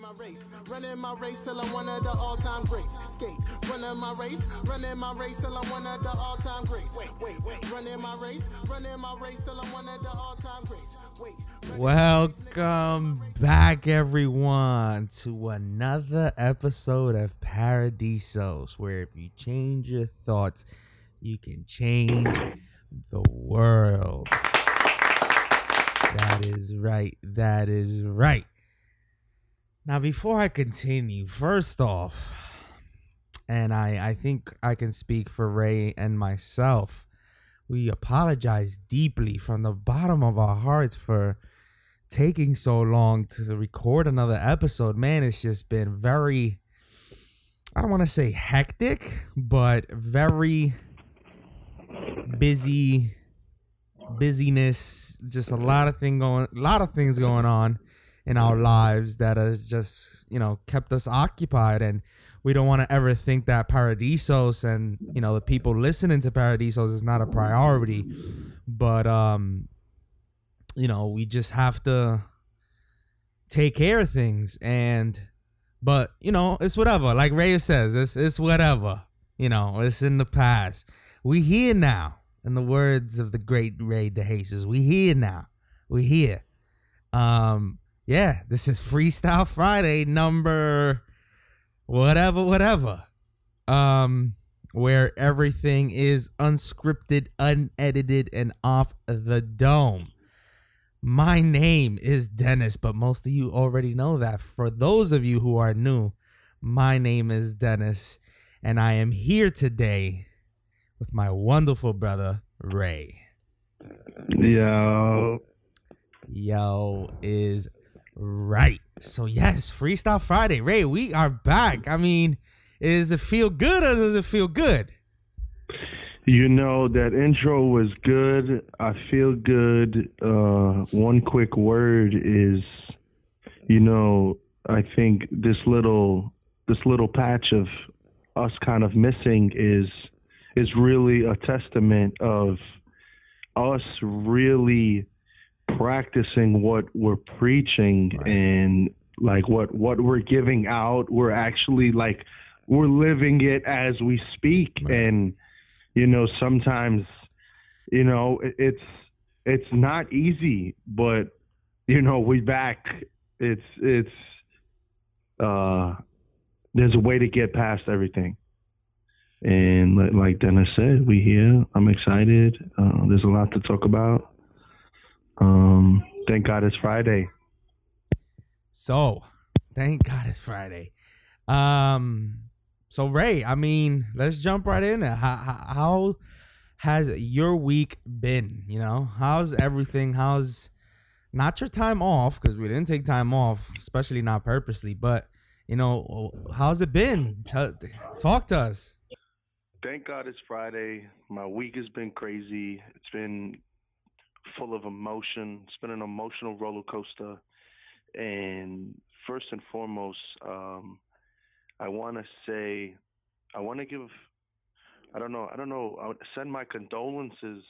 Running my race, running my race till I'm one of the all-time greats. Skate, running my race, running my race till I'm one of the all-time greats. Wait, wait, wait. Running my race, running my race till I'm one of the all-time greats. Wait. running my race, nigga, Welcome running my race. back, everyone, to another episode of Paradisos, where if you change your thoughts, you can change the world. That is right. That is right. Now, before I continue, first off, and I, I think I can speak for Ray and myself, we apologize deeply from the bottom of our hearts for taking so long to record another episode. Man, it's just been very, I don't want to say hectic, but very busy busyness just a lot of thing going a lot of things going on in our lives that has just you know kept us occupied. And we don't want to ever think that paradisos and you know the people listening to paradisos is not a priority. But um you know we just have to take care of things. And but you know it's whatever. Like ray says it's it's whatever. You know it's in the past. We here now. In the words of the great ray De Jesus we here now. We here. Um yeah this is freestyle friday number whatever whatever um where everything is unscripted unedited and off the dome my name is Dennis, but most of you already know that. For those of you who are new, my name is Dennis, and I am here today with my wonderful brother, Ray. Yo, Yo is right. So, yes, Freestyle Friday. Ray, we are back. I mean, does it feel good or does it feel good? you know that intro was good. I feel good. Uh, one quick word is, you know, I think this little this little patch of us kind of missing is is really a testament of us really practicing what we're preaching Right. and like what what we're giving out we're actually like we're living it as we speak Right. and you know sometimes you know it's it's not easy but you know we back it's it's uh there's a way to get past everything and like Dennis said, we here. I'm excited. Uh, there's a lot to talk about. Um, thank God it's Friday. So, thank God it's Friday. Um, so Ray, I mean, let's jump right in. How, how how has your week been? You know, how's everything? How's not your time off because we didn't take time off, especially not purposely. But you know, how's it been? Tell, talk to us. Thank God it's Friday. My week has been crazy. It's been full of emotion. It's been an emotional roller coaster. And first and foremost, um, I want to say, I want to give, I don't know, I don't know, I would send my condolences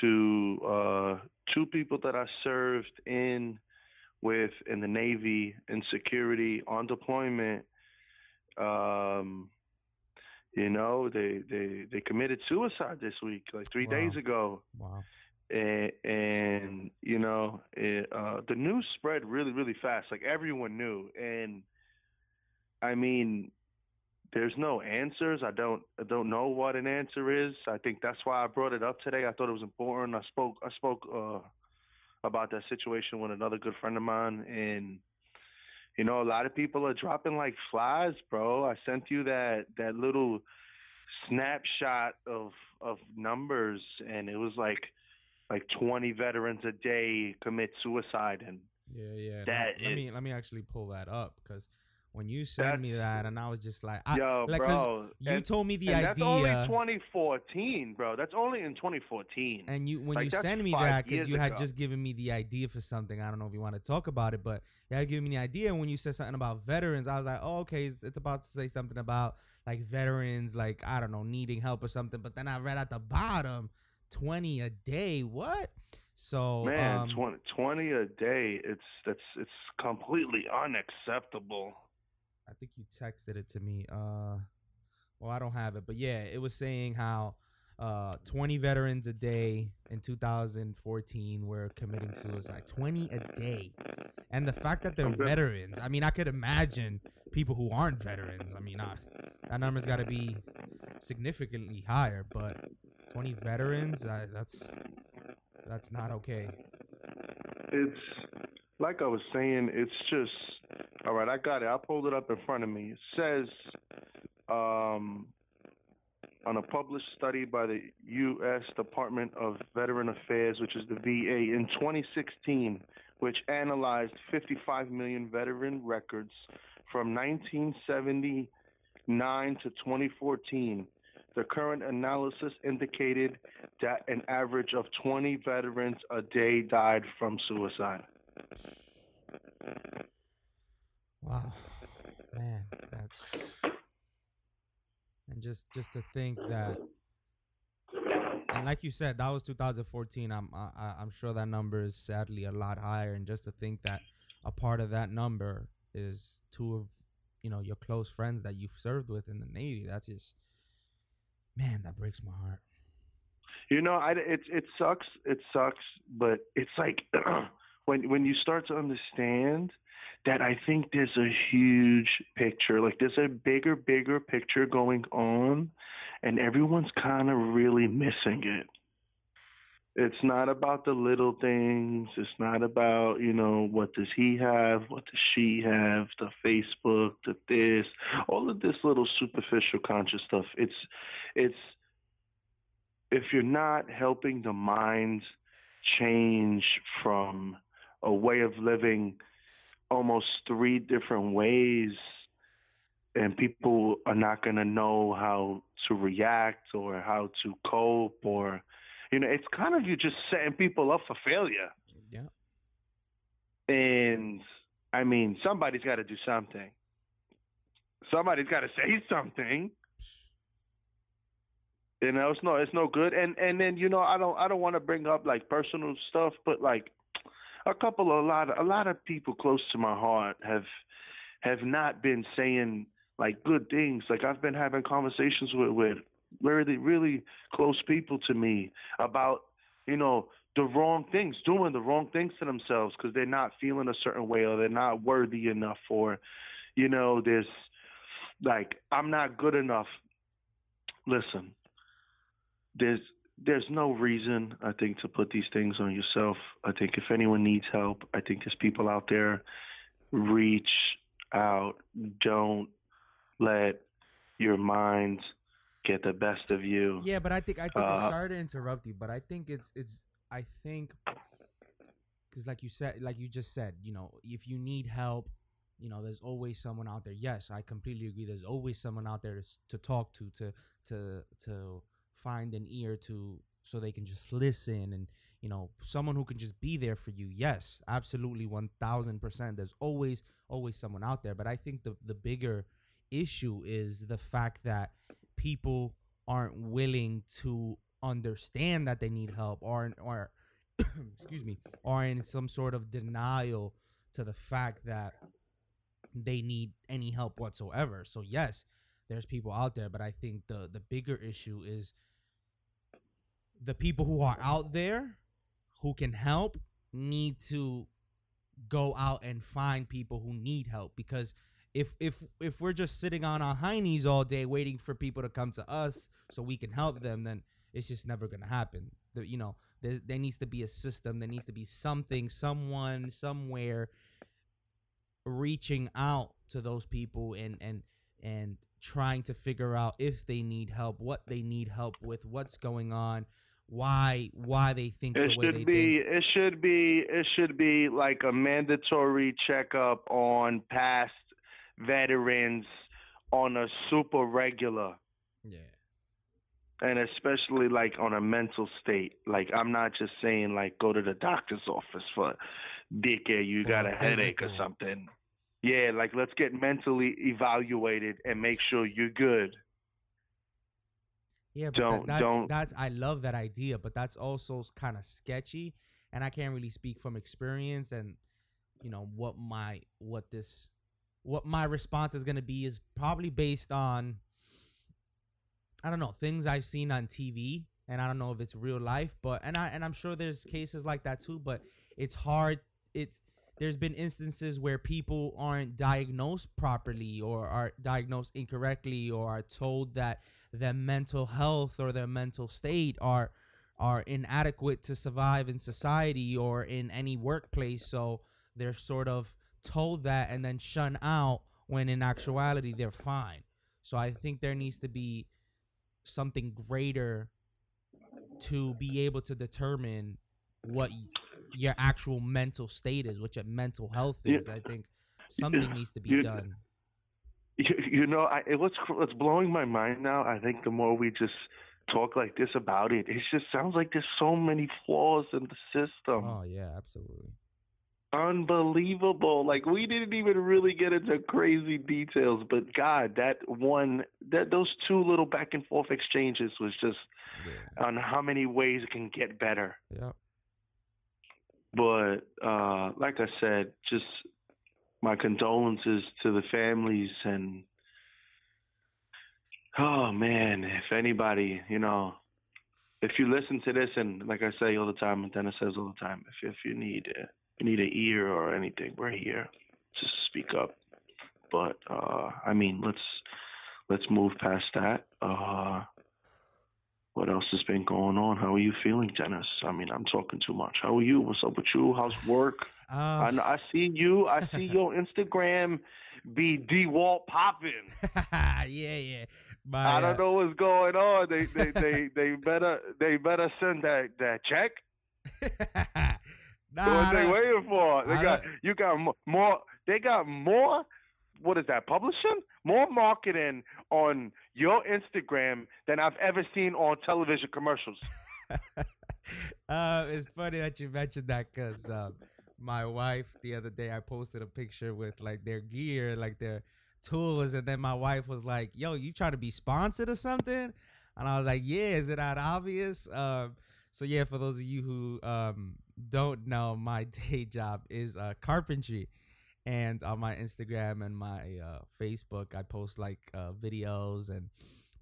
to uh, two people that I served in with in the Navy in security on deployment. Um, you know, they, they, they committed suicide this week, like three Wow. days ago Wow. And, and you know it, uh, the news spread really really fast like everyone knew. And i mean there's no answers. I don't i don't know what an answer is. I think that's why i brought it up today. I thought it was important. I spoke i spoke uh about that situation with another good friend of mine. And you know a lot of people are dropping like flies bro. I sent you that that little snapshot of of numbers and it was like like 20 veterans a day commit suicide and Yeah, yeah. That let is- me let me actually pull that up because when you sent me that, and I was just like, I, yo like, bro you and, told me the and that's only idea. 2014 bro that's only in 2014 And you when Like, you sent me that because you had just given me the idea for something. I don't know if you want to talk about it, but you had given me the idea. And when you said something about veterans, I was like, oh, okay, it's, it's about to say something about like veterans, like I don't know, needing help or something. But then I read at the bottom, twenty a day. What? So Man, um, 20, 20 a day. It's that's it's completely unacceptable. I think you texted it to me. Uh, well, I don't have it, but yeah, it was saying how uh 20 veterans a day in 2014 were committing suicide. 20 a day, and the fact that they're Okay. veterans. I mean, I could imagine people who aren't veterans. I mean, uh, that number's got to be significantly higher, but 20 veterans, uh, that's that's not okay. It's like I was saying. It's just all right. I got it. I pulled it up in front of me. It says, um, on a published study by the U.S. Department of Veteran Affairs, which is the VA, in 2016, which analyzed 55 million veteran records from 1979 to 2014. The current analysis indicated that an average of 20 veterans a day died from suicide. Wow, man, that's just just to think that, and like you said, that was 2014. I'm I- I'm sure that number is sadly a lot higher, and just to think that a part of that number is two of you know your close friends that you've served with in the Navy. That's just man, that breaks my heart. You know, I, it it sucks. It sucks, but it's like when when you start to understand that I think there's a huge picture, like there's a bigger, bigger picture going on, and everyone's kind of really missing it. It's not about the little things. It's not about, you know, what does he have? What does she have? The Facebook, the this, all of this little superficial conscious stuff. It's, it's, if you're not helping the mind change from a way of living almost three different ways and people are not going to know how to react or how to cope or you know it's kind of you just setting people up for failure. Yeah, and i mean somebody's got to do something. Somebody's got to say something. You know it's no it's no good. And and then you know i don't i don't want to bring up like personal stuff but like a couple of a lot of, a lot of people close to my heart have have not been saying like good things. Like i've been having conversations with with really really close people to me about you know the wrong things doing the wrong things to themselves because they're not feeling a certain way or they're not worthy enough or you know there's like i'm not good enough. Listen there's there's no reason I think to put these things on yourself. I think if anyone needs help, I think there's people out there. Reach out. Don't let your mind get the best of you. yeah, but I think I think Uh, sorry to interrupt you, but I think it's it's I think because like you said, like you just said, you know, if you need help, you know, there's always someone out there. Yes, I completely agree. There's always someone out there to to talk to, to to to find an ear to, so they can just listen and you know, someone who can just be there for you. Yes, absolutely, one thousand percent. There's always always someone out there. But I think the the bigger issue is the fact that people aren't willing to understand that they need help or or excuse me are in some sort of denial to the fact that they need any help whatsoever so yes there's people out there but i think the the bigger issue is the people who are out there who can help need to go out and find people who need help because if if if we're just sitting on our heinies all day waiting for people to come to us so we can help them then it's just never gonna happen. The, you know there, there needs to be a system. There needs to be something someone somewhere reaching out to those people and and and trying to figure out if they need help what they need help with what's going on why why they think It the way they should be think it should be it should be like a mandatory checkup on past veterans on a super regular yeah and especially like on a mental state. Like I'm not just saying like go to the doctor's office for dickhead, you got a headache or something. Yeah, like let's get mentally evaluated and make sure you're good. Yeah, but Don't- that, that's don't- that's I love that idea, but that's also kind of sketchy and I can't really speak from experience and you know what my what this what my response is going to be is probably based on I don't know things I've seen on TV and I don't know if it's real life but and I and I'm sure there's cases like that too but it's hard it's there's been instances where people aren't diagnosed properly or are diagnosed incorrectly or are told that their mental health or their mental state are are inadequate to survive in society or in any workplace so they're sort of told that and then shun out when in actuality they're fine so i think there needs to be something greater to be able to determine what your actual mental state is, what your mental health is. Yeah. I think something needs to be you, done. You, you know, I, what's what's blowing my mind now. I think the more we just talk like this about it, it just sounds like there's so many flaws in the system. Oh yeah, absolutely. Unbelievable. Like we didn't even really get into crazy details, but God, that one that those two little back and forth exchanges was just yeah. on how many ways it can get better. Yeah. But uh, like I said, just my condolences to the families and oh man, if anybody, you know, if you listen to this and like I say all the time, and Dennis says all the time, if if you need uh, you need an ear or anything, we're here. Just speak up. But uh, I mean, let's let's move past that. Uh, what else has been going on? How are you feeling, Dennis? I mean, I'm talking too much. How are you? What's up with you? How's work? Uh, I, I see you. I see your Instagram be DeWalt popping. yeah, yeah. My, I don't uh, know what's going on. They they, they they better they better send that that check. nah, what they waiting for? They I got you got more. They got more what is that publishing more marketing on your instagram than i've ever seen on television commercials uh, it's funny that you mentioned that because um, my wife the other day i posted a picture with like their gear like their tools and then my wife was like yo you trying to be sponsored or something? And i was like yeah is it that obvious? Um, so yeah for those of you who um, don't know my day job is uh, carpentry. And on my Instagram and my uh, Facebook, I post like uh, videos and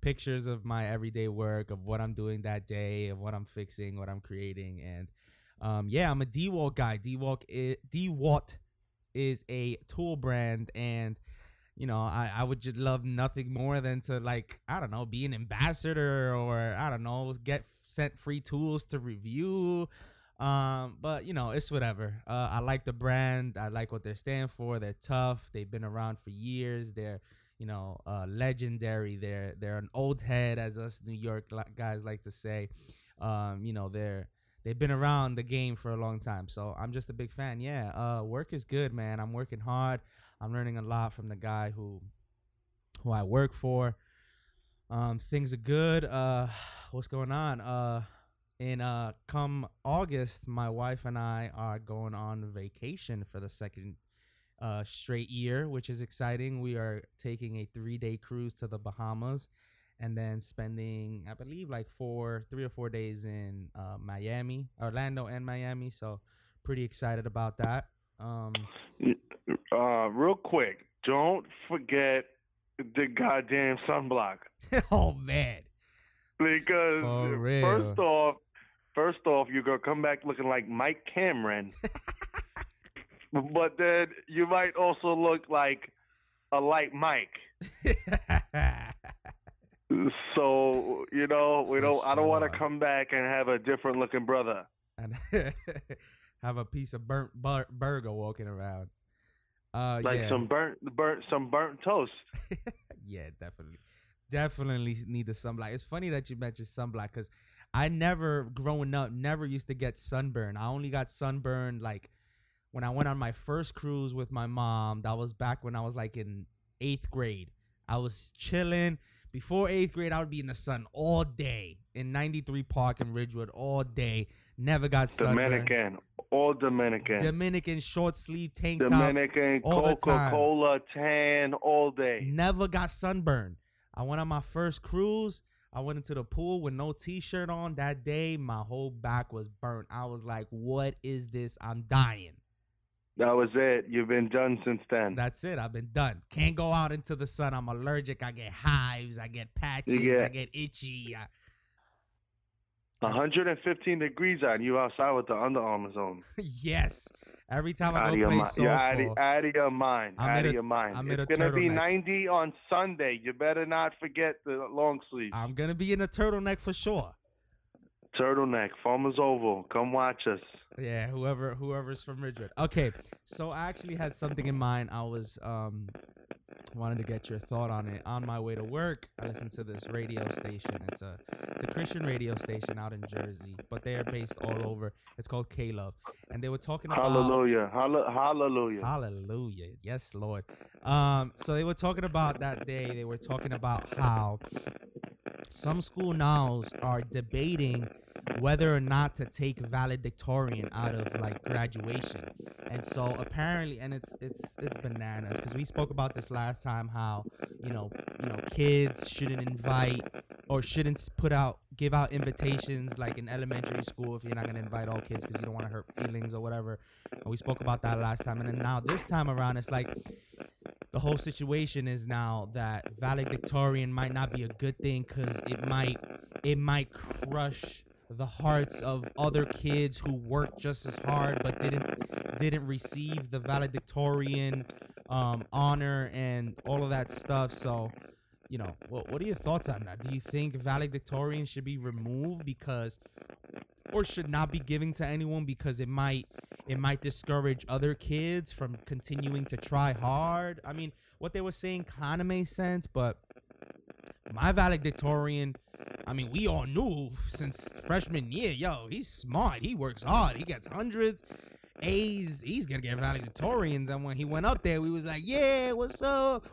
pictures of my everyday work of what I'm doing that day, of what I'm fixing, what I'm creating, and um, yeah, I'm a DeWalt guy. DeWalt is, DeWalt is a tool brand, and you know, I, I would just love nothing more than to like I don't know, be an ambassador or I don't know, get sent free tools to review um, but you know, it's whatever. Uh, I like the brand. I like what they stand for. They're tough. They've been around for years. They're you know uh, legendary. They're they're an old head, as us New York guys like to say. Um, you know, they're they've been around the game for a long time. So I'm just a big fan. Yeah, uh, work is good, man. I'm working hard. I'm learning a lot from the guy who who I work for. Um, things are good. Uh, what's going on? Uh in uh come August, my wife and I are going on vacation for the second uh straight year, which is exciting. We are taking a 3-day cruise to the Bahamas and then spending I believe like 4 3 or 4 days in uh Miami, Orlando and Miami, so pretty excited about that. Um uh real quick, don't forget the goddamn sunblock. oh man. Because first off, First off, you're gonna come back looking like Mike Cameron, but then you might also look like a light Mike. so you know, we don't. I don't want to come back and have a different looking brother and have a piece of burnt bur- burger walking around. Uh, like yeah. some burnt, burnt, some burnt toast. yeah, definitely, definitely need the sunblock. It's funny that you mentioned sunblock because I never growing up never used to get sunburn. I only got sunburned like when I went on my first cruise with my mom. That was back when I was like in eighth grade. I was chilling. Before eighth grade, I would be in the sun all day in 93 Park in Ridgewood all day. Never got sunburned. Dominican, all Dominican. Dominican short sleeve tank Dominican, top. Dominican Coca Cola tan all day. Never got sunburned. I went on my first cruise. I went into the pool with no t-shirt on that day. My whole back was burnt. I was like, "What is this? I'm dying." That was it. You've been done since then. That's it. I've been done. Can't go out into the sun. I'm allergic. I get hives. I get patches. Yeah. I get itchy. I, 115 degrees out, you outside with the Under Armour zone. yes. Every time I go play mind. You're out of, out of your mind. I'm out of a- your mind. I'm it's gonna be 90 on Sunday. You better not forget the long sleeve. I'm gonna be in a turtleneck for sure. Turtleneck, Farmers Oval. Come watch us. Yeah, whoever whoever's from Madrid. Okay, so I actually had something in mind. I was um wanted to get your thought on it. On my way to work, I listened to this radio station. It's a it's a Christian radio station out in Jersey, but they are based all over. It's called K Love, and they were talking about Hallelujah. Hall- hallelujah. Hallelujah. Yes, Lord. Um, so they were talking about that day, they were talking about how some school nows are debating whether or not to take valedictorian out of like graduation. And so apparently and it's it's it's bananas because we spoke about this last time how, you know, you know, kids shouldn't invite or shouldn't put out give out invitations like in elementary school if you're not gonna invite all kids because you don't want to hurt feelings or whatever. And we spoke about that last time, and then now this time around, it's like the whole situation is now that valedictorian might not be a good thing because it might it might crush the hearts of other kids who worked just as hard but didn't didn't receive the valedictorian um, honor and all of that stuff. So, you know, what what are your thoughts on that? Do you think valedictorian should be removed because or should not be giving to anyone because it might it might discourage other kids from continuing to try hard. I mean, what they were saying kind of made sense, but my valedictorian, I mean, we all knew since freshman year, yo, he's smart. He works hard. He gets hundreds. A's, he's gonna get valedictorians. And when he went up there, we was like, yeah, what's up?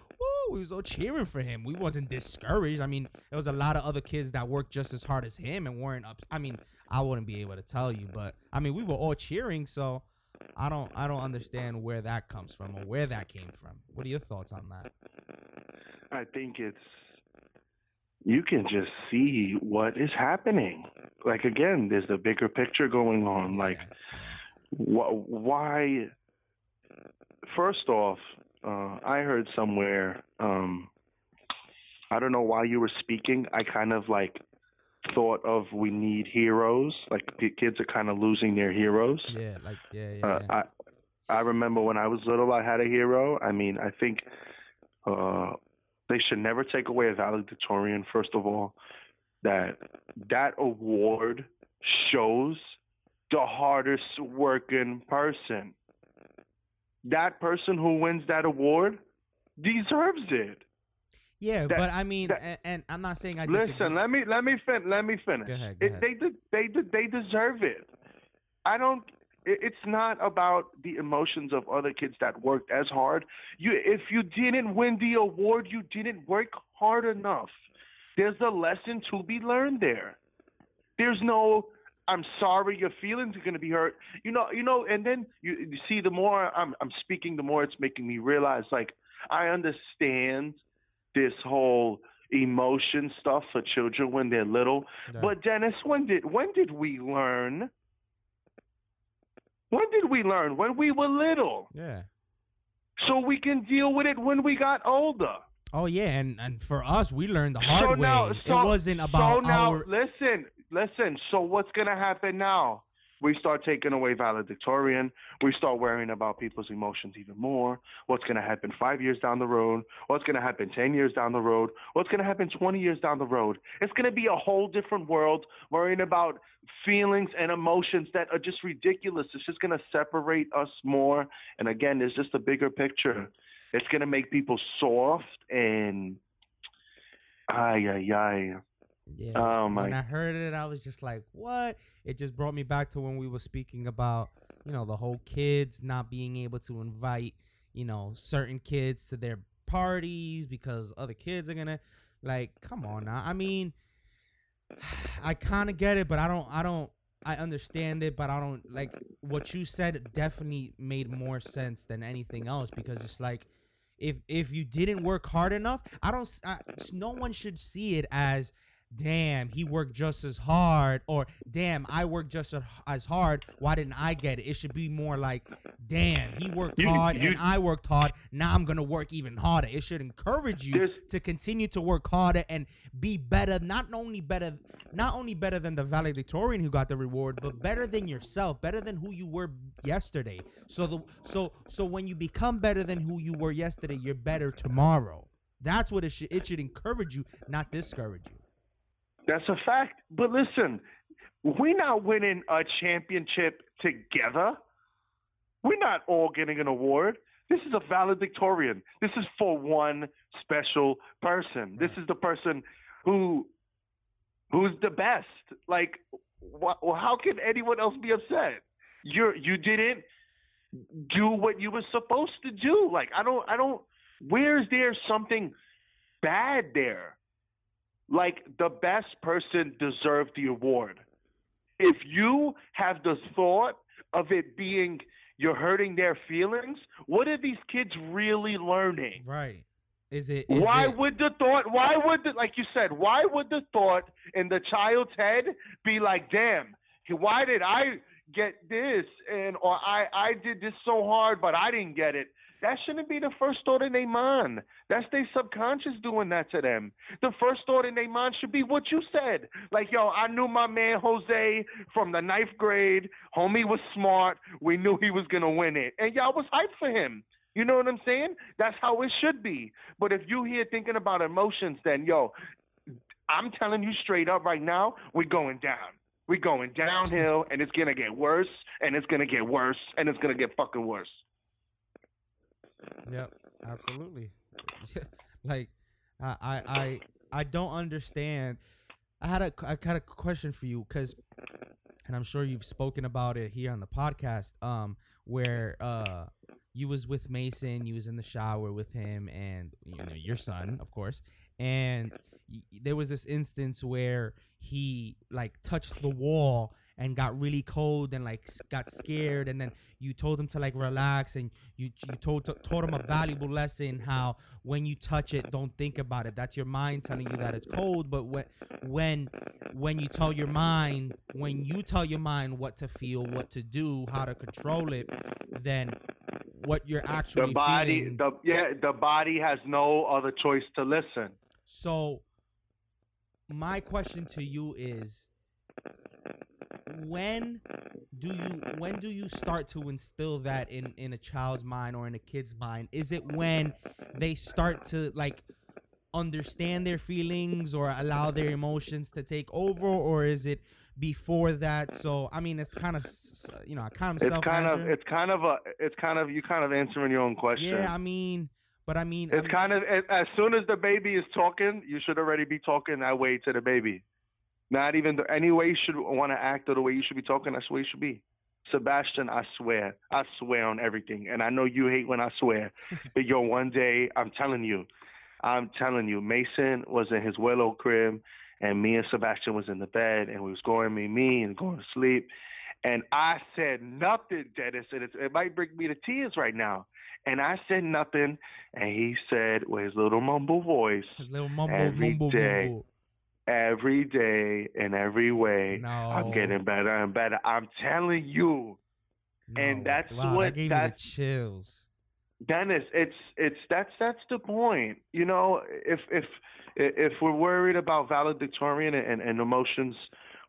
Woo! We was all cheering for him. We wasn't discouraged. I mean, there was a lot of other kids that worked just as hard as him and weren't up. I mean, I wouldn't be able to tell you, but I mean, we were all cheering. So I don't, I don't understand where that comes from or where that came from. What are your thoughts on that? I think it's you can just see what is happening. Like again, there's a bigger picture going on. Like wh- why? First off, uh, I heard somewhere. Um, I don't know why you were speaking. I kind of like thought of we need heroes. Like the kids are kind of losing their heroes. yeah, like yeah, yeah, Uh, yeah. I I remember when I was little, I had a hero. I mean, I think uh, they should never take away a valedictorian. First of all, that that award shows the hardest working person. That person who wins that award deserves it. yeah, that- but I mean, that- and, and I'm not saying I disagree. Listen, let me let me fin- let me finish. Go ahead, go It- ahead. they de- they de- they deserve it. I don't. it- It's not about the emotions of other kids that worked as hard. You, if you didn't win the award, you didn't work hard enough. There's a lesson to be learned there. There's no. I'm sorry, your feelings are going to be hurt. You know, you know, and then you, you see, the more I'm, I'm speaking, the more it's making me realize, like, I understand this whole emotion stuff for children when they're little. Yeah. But Dennis, when did when did we learn? When did we learn? When we were little. yeah. So we can deal with it when we got older. Oh yeah, and and for us, we learned the hard so way. now, so, it wasn't about so now, our. listen, listen. So what's gonna happen now? We start taking away valedictorian. We start worrying about people's emotions even more. What's gonna happen five years down the road? What's gonna happen ten years down the road? What's gonna happen twenty years down the road? It's gonna be a whole different world. Worrying about feelings and emotions that are just ridiculous. It's just gonna separate us more. And again, there's just a bigger picture. It's gonna make people soft and ay ay ay. Yeah. Oh my when I heard it, I was just like, "What?" It just brought me back to when we were speaking about, you know, the whole kids not being able to invite, you know, certain kids to their parties because other kids are gonna, like, come on now. I mean, I kind of get it, but I don't. I don't. I understand it, but I don't like what you said. Definitely made more sense than anything else because it's like, if if you didn't work hard enough, I don't. I, no one should see it as damn, he worked just as hard, or damn, I worked just as- hard. Why didn't I get it? It should be more like, damn, he worked You- hard you- and I worked hard. Now I'm gonna work even harder. It should encourage you to continue to work harder and be better. Not only better, not only better than the valedictorian who got the reward, but better than yourself, better than who you were yesterday. So the so so when you become better than who you were yesterday, you're better tomorrow. That's what it should it should encourage you, not discourage you. That's a fact. But listen, we're not winning a championship together. We're not all getting an award. This is a valedictorian. This is for one special person. This is the person who who's the best. Like, wh- how can anyone else be upset? You're you didn't do what you were supposed to do. Like, I don't, I don't. Where's there something bad there? Like the best person deserved the award. If you have the thought of it being you're hurting their feelings, what are these kids really learning? Right. Is it is why it- would the thought why would the like you said, why would the thought in the child's head be like, damn, why did I get this and or I, I did this so hard but I didn't get it. That shouldn't be the first thought in their mind. That's their subconscious doing that to them. The first thought in their mind should be what you said. Like, yo, I knew my man Jose from the ninth grade. Homie was smart. We knew he was gonna win it. And y'all was hyped for him. You know what I'm saying? That's how it should be. But if you here thinking about emotions, then yo, I'm telling you straight up right now, we're going down. We're going downhill and it's gonna get worse and it's gonna get worse and it's gonna get fucking worse. Yep, absolutely. like I I I don't understand. I had a I had a question for you because, and I'm sure you've spoken about it here on the podcast. Um, where uh you was with Mason, you was in the shower with him and you know your son, of course, and there was this instance where he like touched the wall and got really cold and like got scared and then you told him to like relax and you you told taught him a valuable lesson how when you touch it don't think about it that's your mind telling you that it's cold but when when when you tell your mind when you tell your mind what to feel what to do how to control it then what you're actually The body, feeling the yeah, the body has no other choice to listen. so my question to you is when do you when do you start to instill that in in a child's mind or in a kid's mind is it when they start to like understand their feelings or allow their emotions to take over or is it before that so i mean it's kind of you know I kind of It's kind of, it's kind of a, it's kind of you kind of answering your own question. yeah i mean but i mean It's I'm- kind of as soon as the baby is talking, you should already be talking that way to the baby. Not even the, any way you should want to act or the way you should be talking. That's the way you should be. Sebastian, I swear, I swear on everything, and I know you hate when I swear, but yo, one day I'm telling you, I'm telling you, Mason was in his willow crib, and me and Sebastian was in the bed, and we was going me me and going to sleep, and I said nothing, Dennis, and it's, it might bring me to tears right now. And I said nothing, and he said with his little mumble voice, his little mumble every mumble day. mumble every day in every way, no I'm getting better and better. I'm telling you, and that's wow, what- that gave that's- me the chills Dennis. It's it's that's that's the point. You know, if if if we're worried about valedictorian and, and emotions,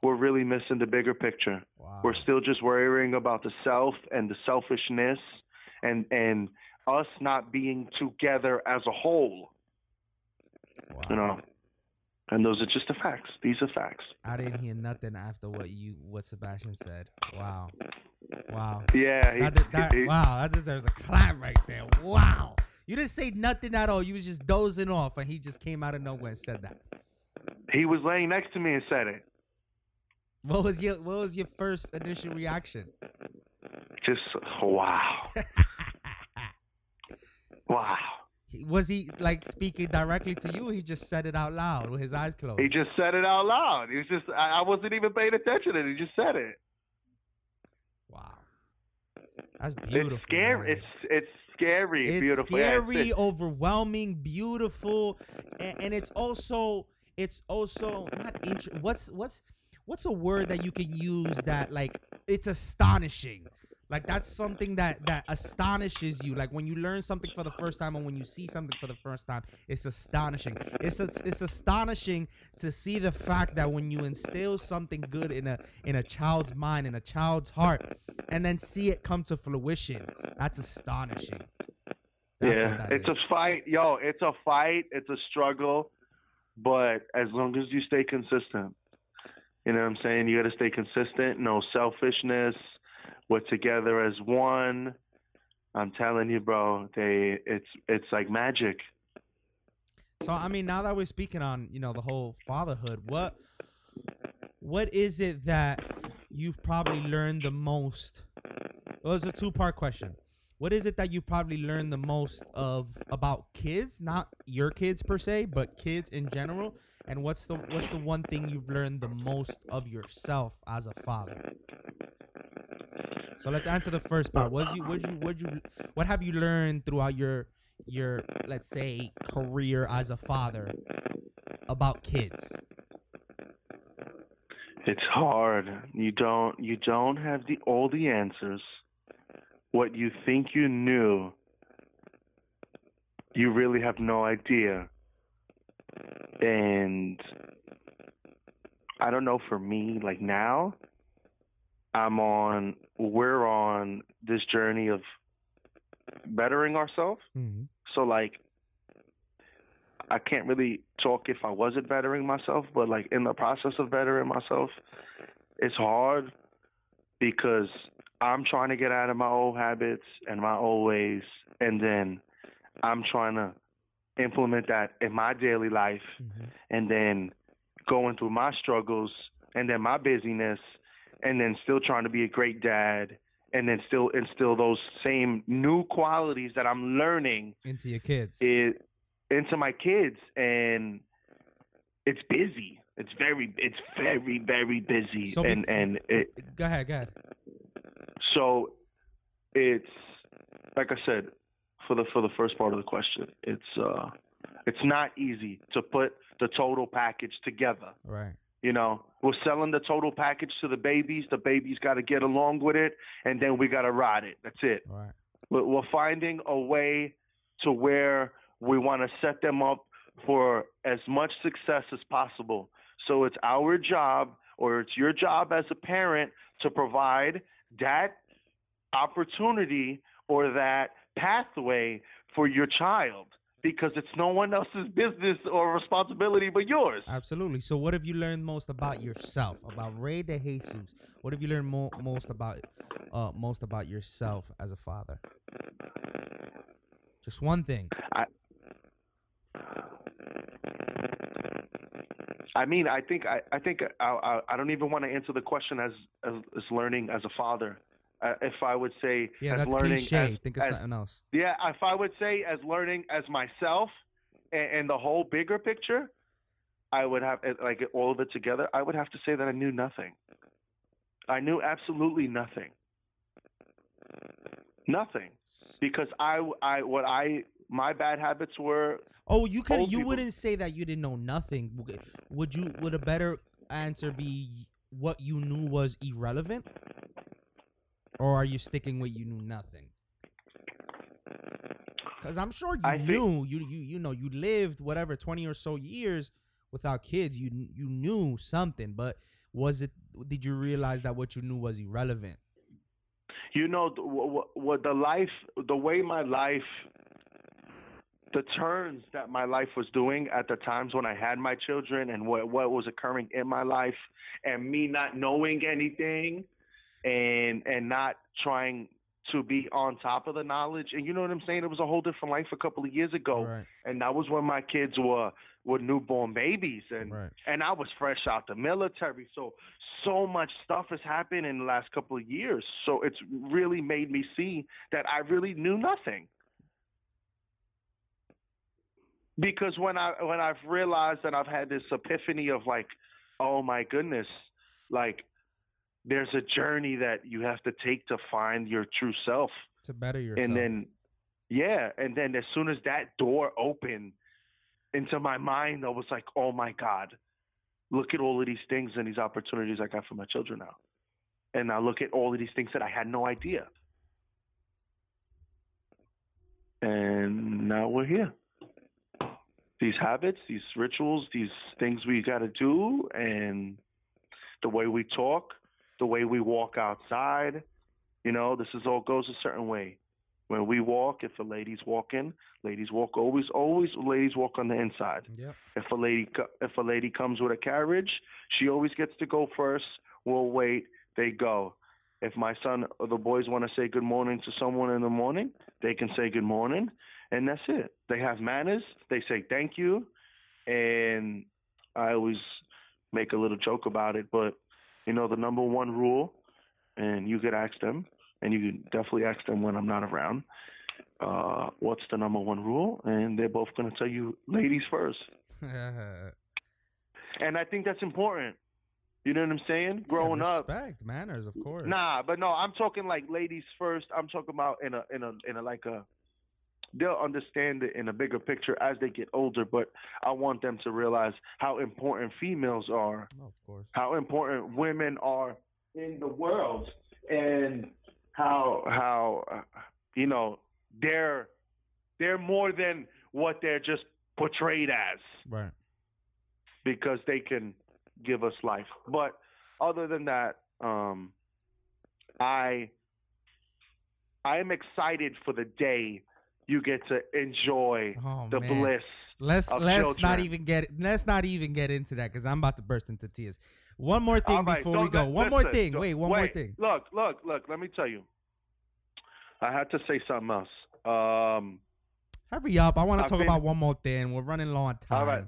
we're really missing the bigger picture. wow We're still just worrying about the self and the selfishness, and and us not being together as a whole. wow. You know, and those are just the facts. These are facts. I didn't hear nothing after what you what Sebastian said. Wow, wow, Yeah. he- that, that, he- wow, that deserves a clap right there. Wow, you didn't say nothing at all. You was just dozing off, and he just came out of nowhere and said that. He was laying next to me and said it. What was your What was your first initial reaction? Just wow, wow. Was he like speaking directly to you? Or he just said it out loud with his eyes closed. He just said it out loud. He was just I, I wasn't even paying attention, and he just said it. wow, that's beautiful. it's scary. man. It's it's scary. it's beautiful. Yeah, scary, it's- overwhelming, beautiful, and, and it's also it's also not int- what's what's what's a word that you can use that like it's astonishing like that's something that that astonishes you. Like when you learn something for the first time and when you see something for the first time it's astonishing. It's it's astonishing to see the fact that when you instill something good in a in a child's mind in a child's heart and then see it come to fruition that's astonishing. That's yeah it's is. a fight yo it's a fight it's a struggle but as long as you stay consistent you know what i'm saying? You got to stay consistent no selfishness we're together as one. I'm telling you, bro, they it's it's like magic. So I mean, now that we're speaking on you know the whole fatherhood, what what is it that you've probably learned the most? Well, it's a two part question. What is it that you've probably learned the most of about kids, not your kids per se, but kids in general? And what's the what's the one thing you've learned the most of yourself as a father? So let's answer the first part. Was you what you what you what have you learned throughout your your let's say career as a father about kids? It's hard. You don't you don't have the all the answers. What you think you knew, you really have no idea. And I don't know for me like now, I'm on, we're on this journey of bettering ourselves. Mm-hmm. So, like, I can't really talk if I wasn't bettering myself, but like in the process of bettering myself, it's hard because I'm trying to get out of my old habits and my old ways, and then I'm trying to implement that in my daily life, mm-hmm. and then going through my struggles and then my busyness and then still trying to be a great dad and then still instill those same new qualities that I'm learning into your kids. It, into my kids and it's busy. It's very it's very very busy so and and it Go ahead, go ahead. So it's like I said for the for the first part of the question, it's uh it's not easy to put the total package together. Right. You know, we're selling the total package to the babies. The babies got to get along with it, and then we got to ride it. That's it. Right. We're finding a way to where we want to set them up for as much success as possible. So it's our job, or it's your job as a parent, to provide that opportunity or that pathway for your child because it's no one else's business or responsibility but yours. Absolutely. So, what have you learned most about yourself, about Ray De Jesus? What have you learned mo- most about uh, most about yourself as a father? Just one thing. I, I mean, I think I, I think I, I, I don't even want to answer the question as, as as learning as a father uh, if I would say yeah, as that's learning cliche. As, Think of as, something else. Yeah, if I would say as learning as myself and, and, the whole bigger picture, I would have like all of it together. I would have to say that I knew nothing. I knew absolutely nothing. Nothing, because I, I, what I, my bad habits were. Oh, you could, you people. wouldn't say that you didn't know nothing. Would you? Would a better answer be what you knew was irrelevant? Or are you sticking with you knew nothing? Because I'm sure you I knew think, you you you know you lived whatever twenty or so years without kids. You you knew something, but was it? Did you realize that what you knew was irrelevant? You know what, what the life, the way my life, the turns that my life was doing at the times when I had my children, and what what was occurring in my life, and me not knowing anything and and not trying to be on top of the knowledge. And you know what I'm saying? It was a whole different life a couple of years ago. Right. And that was when my kids were were newborn babies and right. and I was fresh out the military. So so much stuff has happened in the last couple of years. So it's really made me see that I really knew nothing. Because when I when I've realized that I've had this epiphany of like, oh my goodness, like there's a journey that you have to take to find your true self to better yourself and then yeah and then as soon as that door opened into my mind, I was like, oh my God, look at all of these things and these opportunities I got for my children now. And I look at all of these things that I had no idea. And now we're here. These habits, these rituals, these things we got to do, and the way we talk, the way we walk outside, you know, this is all goes a certain way. When we walk, if a lady's walking, ladies walk always, always ladies walk on the inside. Yep. If a lady if a lady comes with a carriage, she always gets to go first. We'll wait. They go. If my son or the boys want to say good morning to someone in the morning, they can say good morning, and that's it. They have manners. They say thank you, and I always make a little joke about it. But you know, the number one rule, and you could ask them, and you can definitely ask them when I'm not around. Uh, what's the number one rule? And they're both going to tell you, ladies first. And I think that's important. You know what I'm saying? Growing up, respect, manners, of course. Nah, but no, I'm talking like ladies first. I'm talking about in a in a in a like a they'll understand it in a bigger picture as they get older, but I want them to realize how important females are, Oh, of course. how important women are in the world and how how you know, they're they're more than what they're just portrayed as Right. because they can give us life. But other than that, um, I I am excited for the day you get to enjoy Oh the man. bliss. Let's let's not even get let's not even get into that because I'm about to burst into tears. One more thing right, before we go. let- one more thing. Wait, one more thing. Look, look, look. Let me tell you. I had to say something else. Um, Hurry up! I want to talk been- about one more thing. We're running low on time. All right.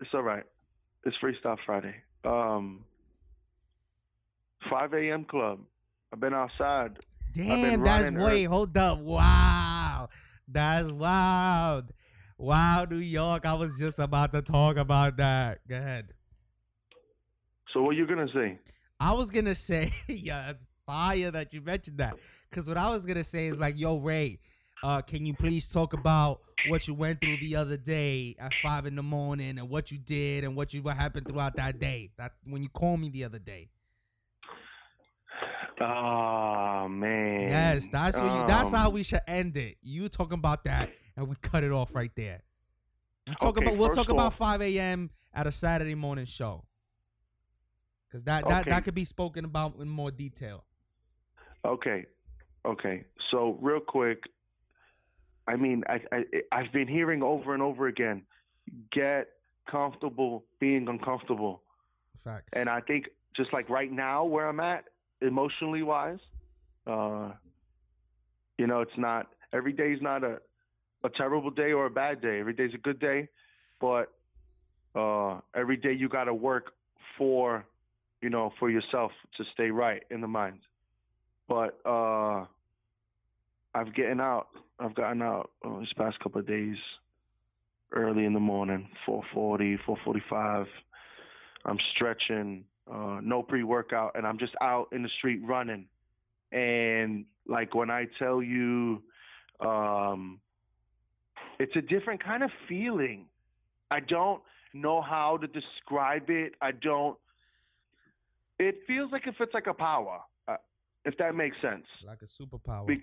it's all right. It's Freestyle Friday. Um, 5 a.m. club. I've been outside. Damn, that's wait, hold up. Wow. That's wild. Wow, New York. I was just about to talk about that. Go ahead. So what you gonna say? I was gonna say, yeah, it's fire that you mentioned that. Cause what I was gonna say is like, yo, Ray, uh, can you please talk about what you went through the other day at five in the morning and what you did and what you what happened throughout that day? That when you called me the other day. Oh man. Yes, that's what you, that's Um, how we should end it. You talking about that and we cut it off right there. We talk Okay, about we'll talk about five a.m. at a Saturday morning show. Cause that that, Okay. that could be spoken about in more detail. Okay, okay. So real quick, I mean, I, I I've been hearing over and over again, get comfortable being uncomfortable, Facts. and I think just like right now where I'm at, emotionally wise, uh, you know, it's not every day is not a a terrible day or a bad day. Every day's a good day, but uh, every day you got to work for, you know, for yourself to stay right in the mind. But uh, I've getting out. I've gotten out uh, this past couple of days, early in the morning, 4:40, 4:45. I'm stretching, uh, no pre-workout, and I'm just out in the street running. And like when I tell you, um, it's a different kind of feeling. I don't know how to describe it. I don't. It feels like if it's like a power, uh, if that makes sense. like a superpower. Be-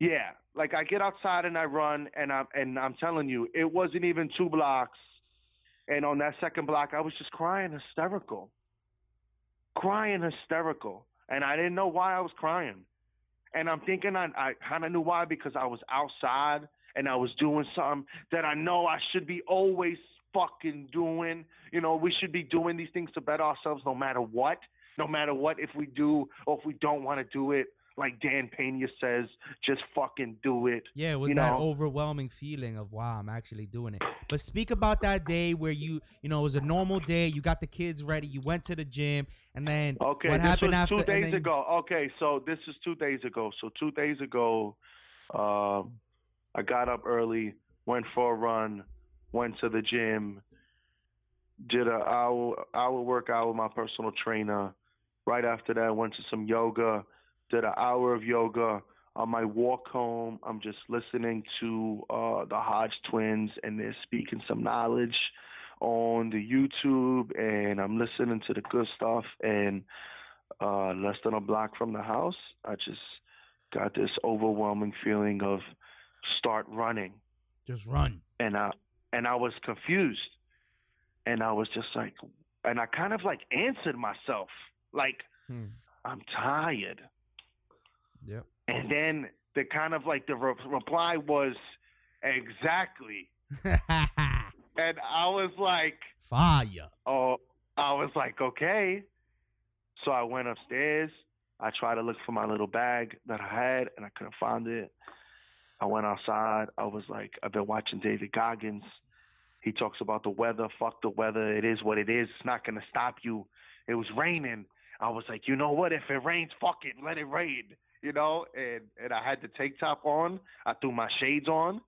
yeah, like I get outside and I run, and I'm and I'm telling you, it wasn't even two blocks, and on that second block, I was just crying hysterical, crying hysterical, and I didn't know why I was crying, and I'm thinking I I kind of knew why because I was outside and I was doing something that I know I should be always fucking doing. You know, we should be doing these things to better ourselves no matter what, no matter what if we do or if we don't want to do it. Like Dan Pena says, just fucking do it. Yeah, it was you that know. overwhelming feeling of wow, I'm actually doing it. But speak about that day where you, you know, it was a normal day. You got the kids ready. You went to the gym, and then Okay, what this happened was after? two days then- ago. Okay, so this is two days ago. So two days ago, um, I got up early, went for a run, went to the gym, did an hour hour workout with my personal trainer. Right after that, went to some yoga, did an hour of yoga. on my walk home, I'm just listening to uh, the Hodge twins, and they're speaking some knowledge on the YouTube, and I'm listening to the good stuff. And uh, less than a block from the house, I just got this overwhelming feeling of start running, Just run. and I and I was confused, and I was just like, and I kind of like answered myself, like Hmm. I'm tired. Yep. And then the kind of like the re- reply was exactly. And I was like, Fire. oh, I was like, okay. So I went upstairs. I tried to look for my little bag that I had and I couldn't find it. I went outside. I was like, I've been watching David Goggins. He talks about the weather. Fuck the weather. It is what it is. It's not going to stop you. It was raining. I was like, you know what? If it rains, fuck it. Let it rain. You know? And, and I had the tank top on. I threw my shades on.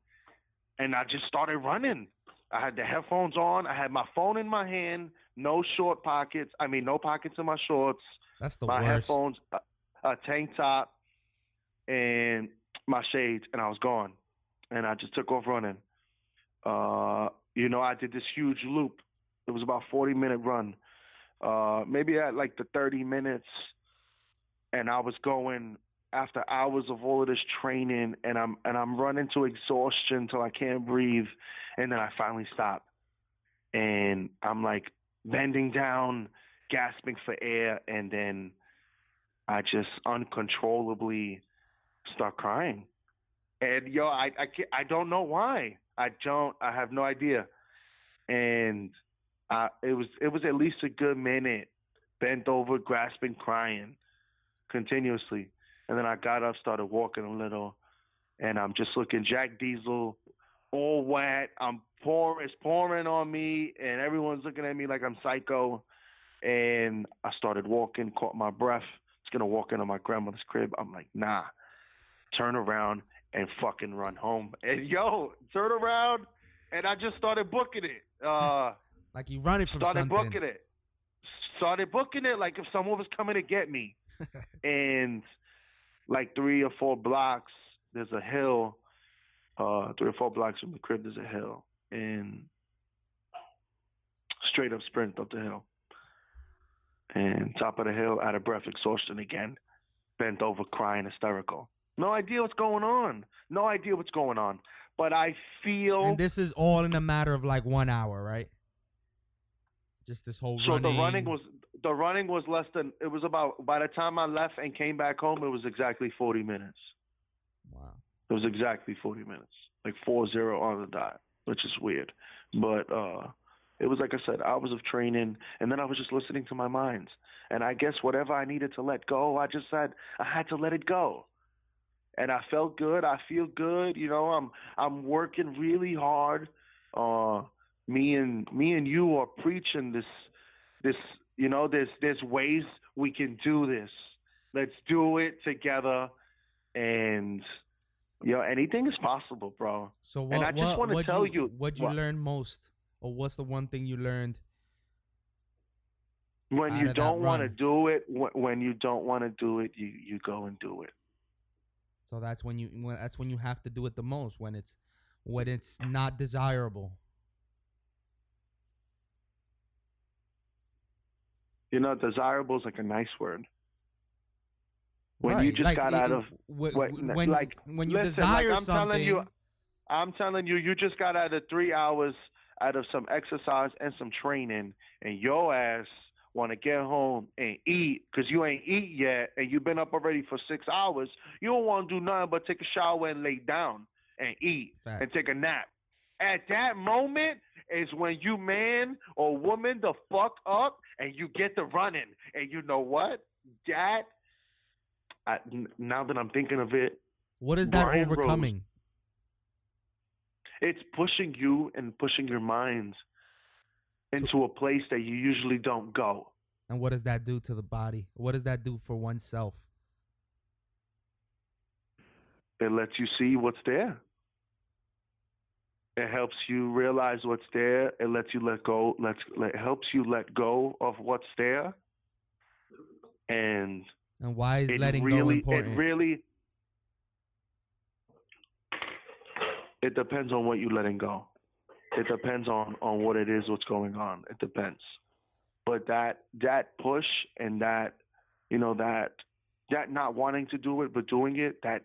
And I just started running. I had the headphones on. I had my phone in my hand. No short pockets. I mean, no pockets in my shorts That's the my worst. headphones, a, a tank top, and my shades, and I was gone. And I just took off running. Uh, you know, I did this huge loop. It was about forty minute run. Uh, maybe at like the thirty minutes, and I was going after hours of all of this training, and I'm and I'm running to exhaustion till I can't breathe, and then I finally stop, and I'm like bending down, gasping for air, and then I just uncontrollably start crying. And yo, I I I don't know why. I don't. I have no idea. And it was it was at least a good minute, bent over, grasping, crying, continuously. And then I got up, started walking a little, and I'm just looking Jack Diesel, all wet. I'm pouring, it's pouring on me, and everyone's looking at me like I'm psycho. And I started walking, caught my breath. It's gonna walk into my grandmother's crib. I'm like, nah. Turn around and fucking run home. And yo, turn around, and I just started booking it. Uh, Like you running from started something. booking it. Started booking it like if someone was coming to get me. and like three or four blocks, there's a hill. Uh, three or four blocks from the crib, there's a hill, and straight up sprint up the hill. And top of the hill, out of breath, exhaustion again, bent over, crying, hysterical. No idea what's going on. No idea what's going on. But I feel And this is all in a matter of like one hour, right? Just this whole running. So running. the running was the running was less than it was about by the time I left and came back home it was exactly 40 minutes. Wow. It was exactly 40 minutes. Like 4-0 on the dot, which is weird. But uh it was like I said, hours of training and then I was just listening to my mind. And I guess whatever I needed to let go, I just said I had to let it go. And I felt good. I feel good. You know, I'm I'm working really hard. Uh me and me and you are preaching this this you know there's there's ways we can do this let's do it together and you know anything is possible bro So And what? I just what, wanna tell you, you- What'd you what? learn most, or what's the one thing you learned? when you don't want to do it wh- when you don't want to do it you you go and do it So that's when you. When, that's when you have to do it the most. When it's when it's not desirable. You know desirable is like a nice word when you just like, got it- out of wh- what- when like, when you listen, like, desire I'm something. telling you, I'm telling you, you just got out of three hours out of some exercise and some training, and your ass want to get home and eat because you ain't eat yet, and you've been up already for six hours. You don't want to do nothing but take a shower and lay down and eat Fact. and take a nap. At that moment is when you man or woman the fuck up and you get the running. And you know what? That I, now that I'm thinking of it, what is that Brian Rose. overcoming? it's pushing you and pushing your mind into a place that you usually don't go. And what does that do to the body? What does that do for oneself? It lets you see what's there. It helps you realize what's there. It lets you let go. Let's it helps you let go of what's there. And And why is letting really, go important? it really, It depends on what you're letting go. It depends on on what it is, what's going on. It depends. But that that push and that you know that that not wanting to do it but doing it, that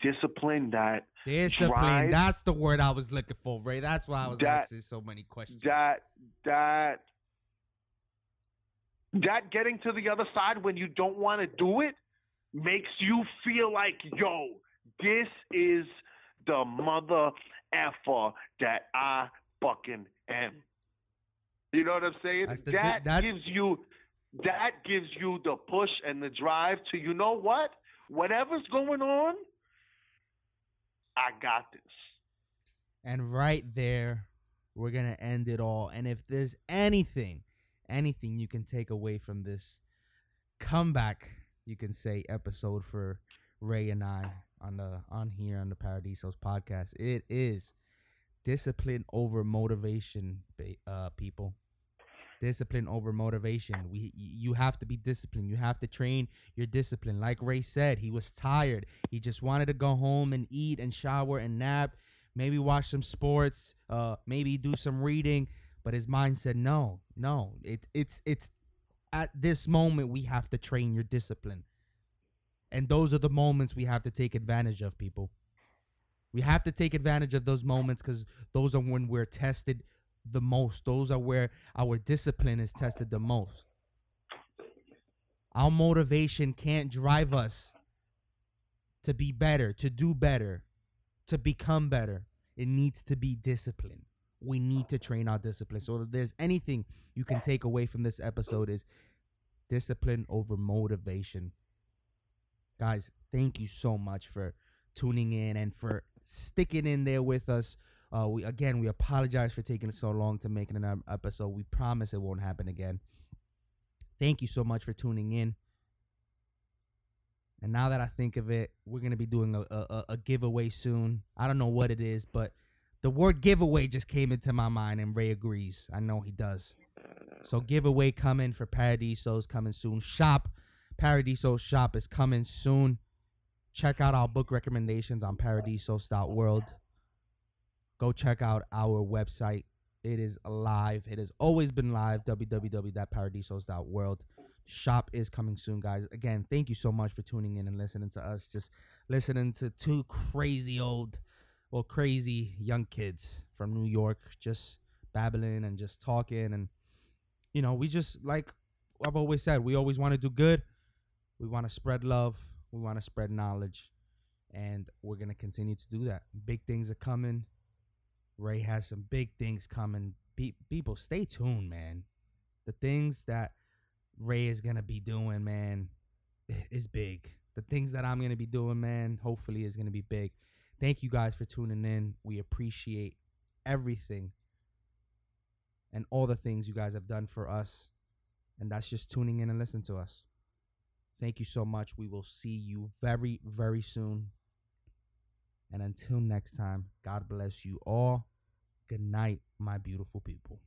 discipline, that Discipline. drive, That's the word I was looking for, Ray. That's why I was That- asking so many questions. that that that getting to the other side when you don't want to do it makes you feel like yo this is the mother effer that i fucking am you know what i'm saying the- that that's- gives you that gives you the push and the drive to you know what whatever's going on i got this And right there, we're going to end it all. And if there's anything, anything you can take away from this comeback, you can say episode for Ray and I on the on here on the Paradisos podcast, it is discipline over motivation, uh, people. Discipline over motivation. We you have to be disciplined. You have to train your discipline. Like Ray said, he was tired. He just wanted to go home and eat and shower and nap maybe watch some sports, uh, maybe do some reading. But his mind said, no, no. It, it's it's at this moment we have to train your discipline, and those are the moments we have to take advantage of, people. We have to take advantage of those moments because those are when we're tested the most. Those are where our discipline is tested the most. Our motivation can't drive us to be better, to do better, to become better. It needs to be discipline. We need to train our discipline. So if there's anything you can take away from this episode is discipline over motivation. Guys, thank you so much for tuning in and for sticking in there with us. Uh, we again, we apologize for taking so long to make an episode. We promise it won't happen again. Thank you so much for tuning in. And now that I think of it, we're gonna be doing a, a, a giveaway soon. I don't know what it is, but the word giveaway just came into my mind, and Ray agrees. I know he does. So giveaway coming for Paradisos coming soon. Shop Paradiso shop is coming soon. Check out our book recommendations on Paradiso paradisos.world. Go check out our website. It is live. It has always been live. www.paradisos.world. Shop is coming soon, guys. Again, thank you so much for tuning in and listening to us. Just listening to two crazy old, well, crazy young kids from New York just babbling and just talking. And, you know, we just, like I've always said, we always want to do good. We want to spread love. We want to spread knowledge. And we're going to continue to do that. Big things are coming. Ray has some big things coming. Pe- people, stay tuned, man. The things that Ray is gonna be doing, man, is big. The things that I'm gonna be doing, man, hopefully is gonna be big. Thank you guys for tuning in. We appreciate everything and all the things you guys have done for us. And that's just tuning in and listening to us. Thank you so much. We will see you very, very soon. And until next time, God bless you all. Good night, my beautiful people.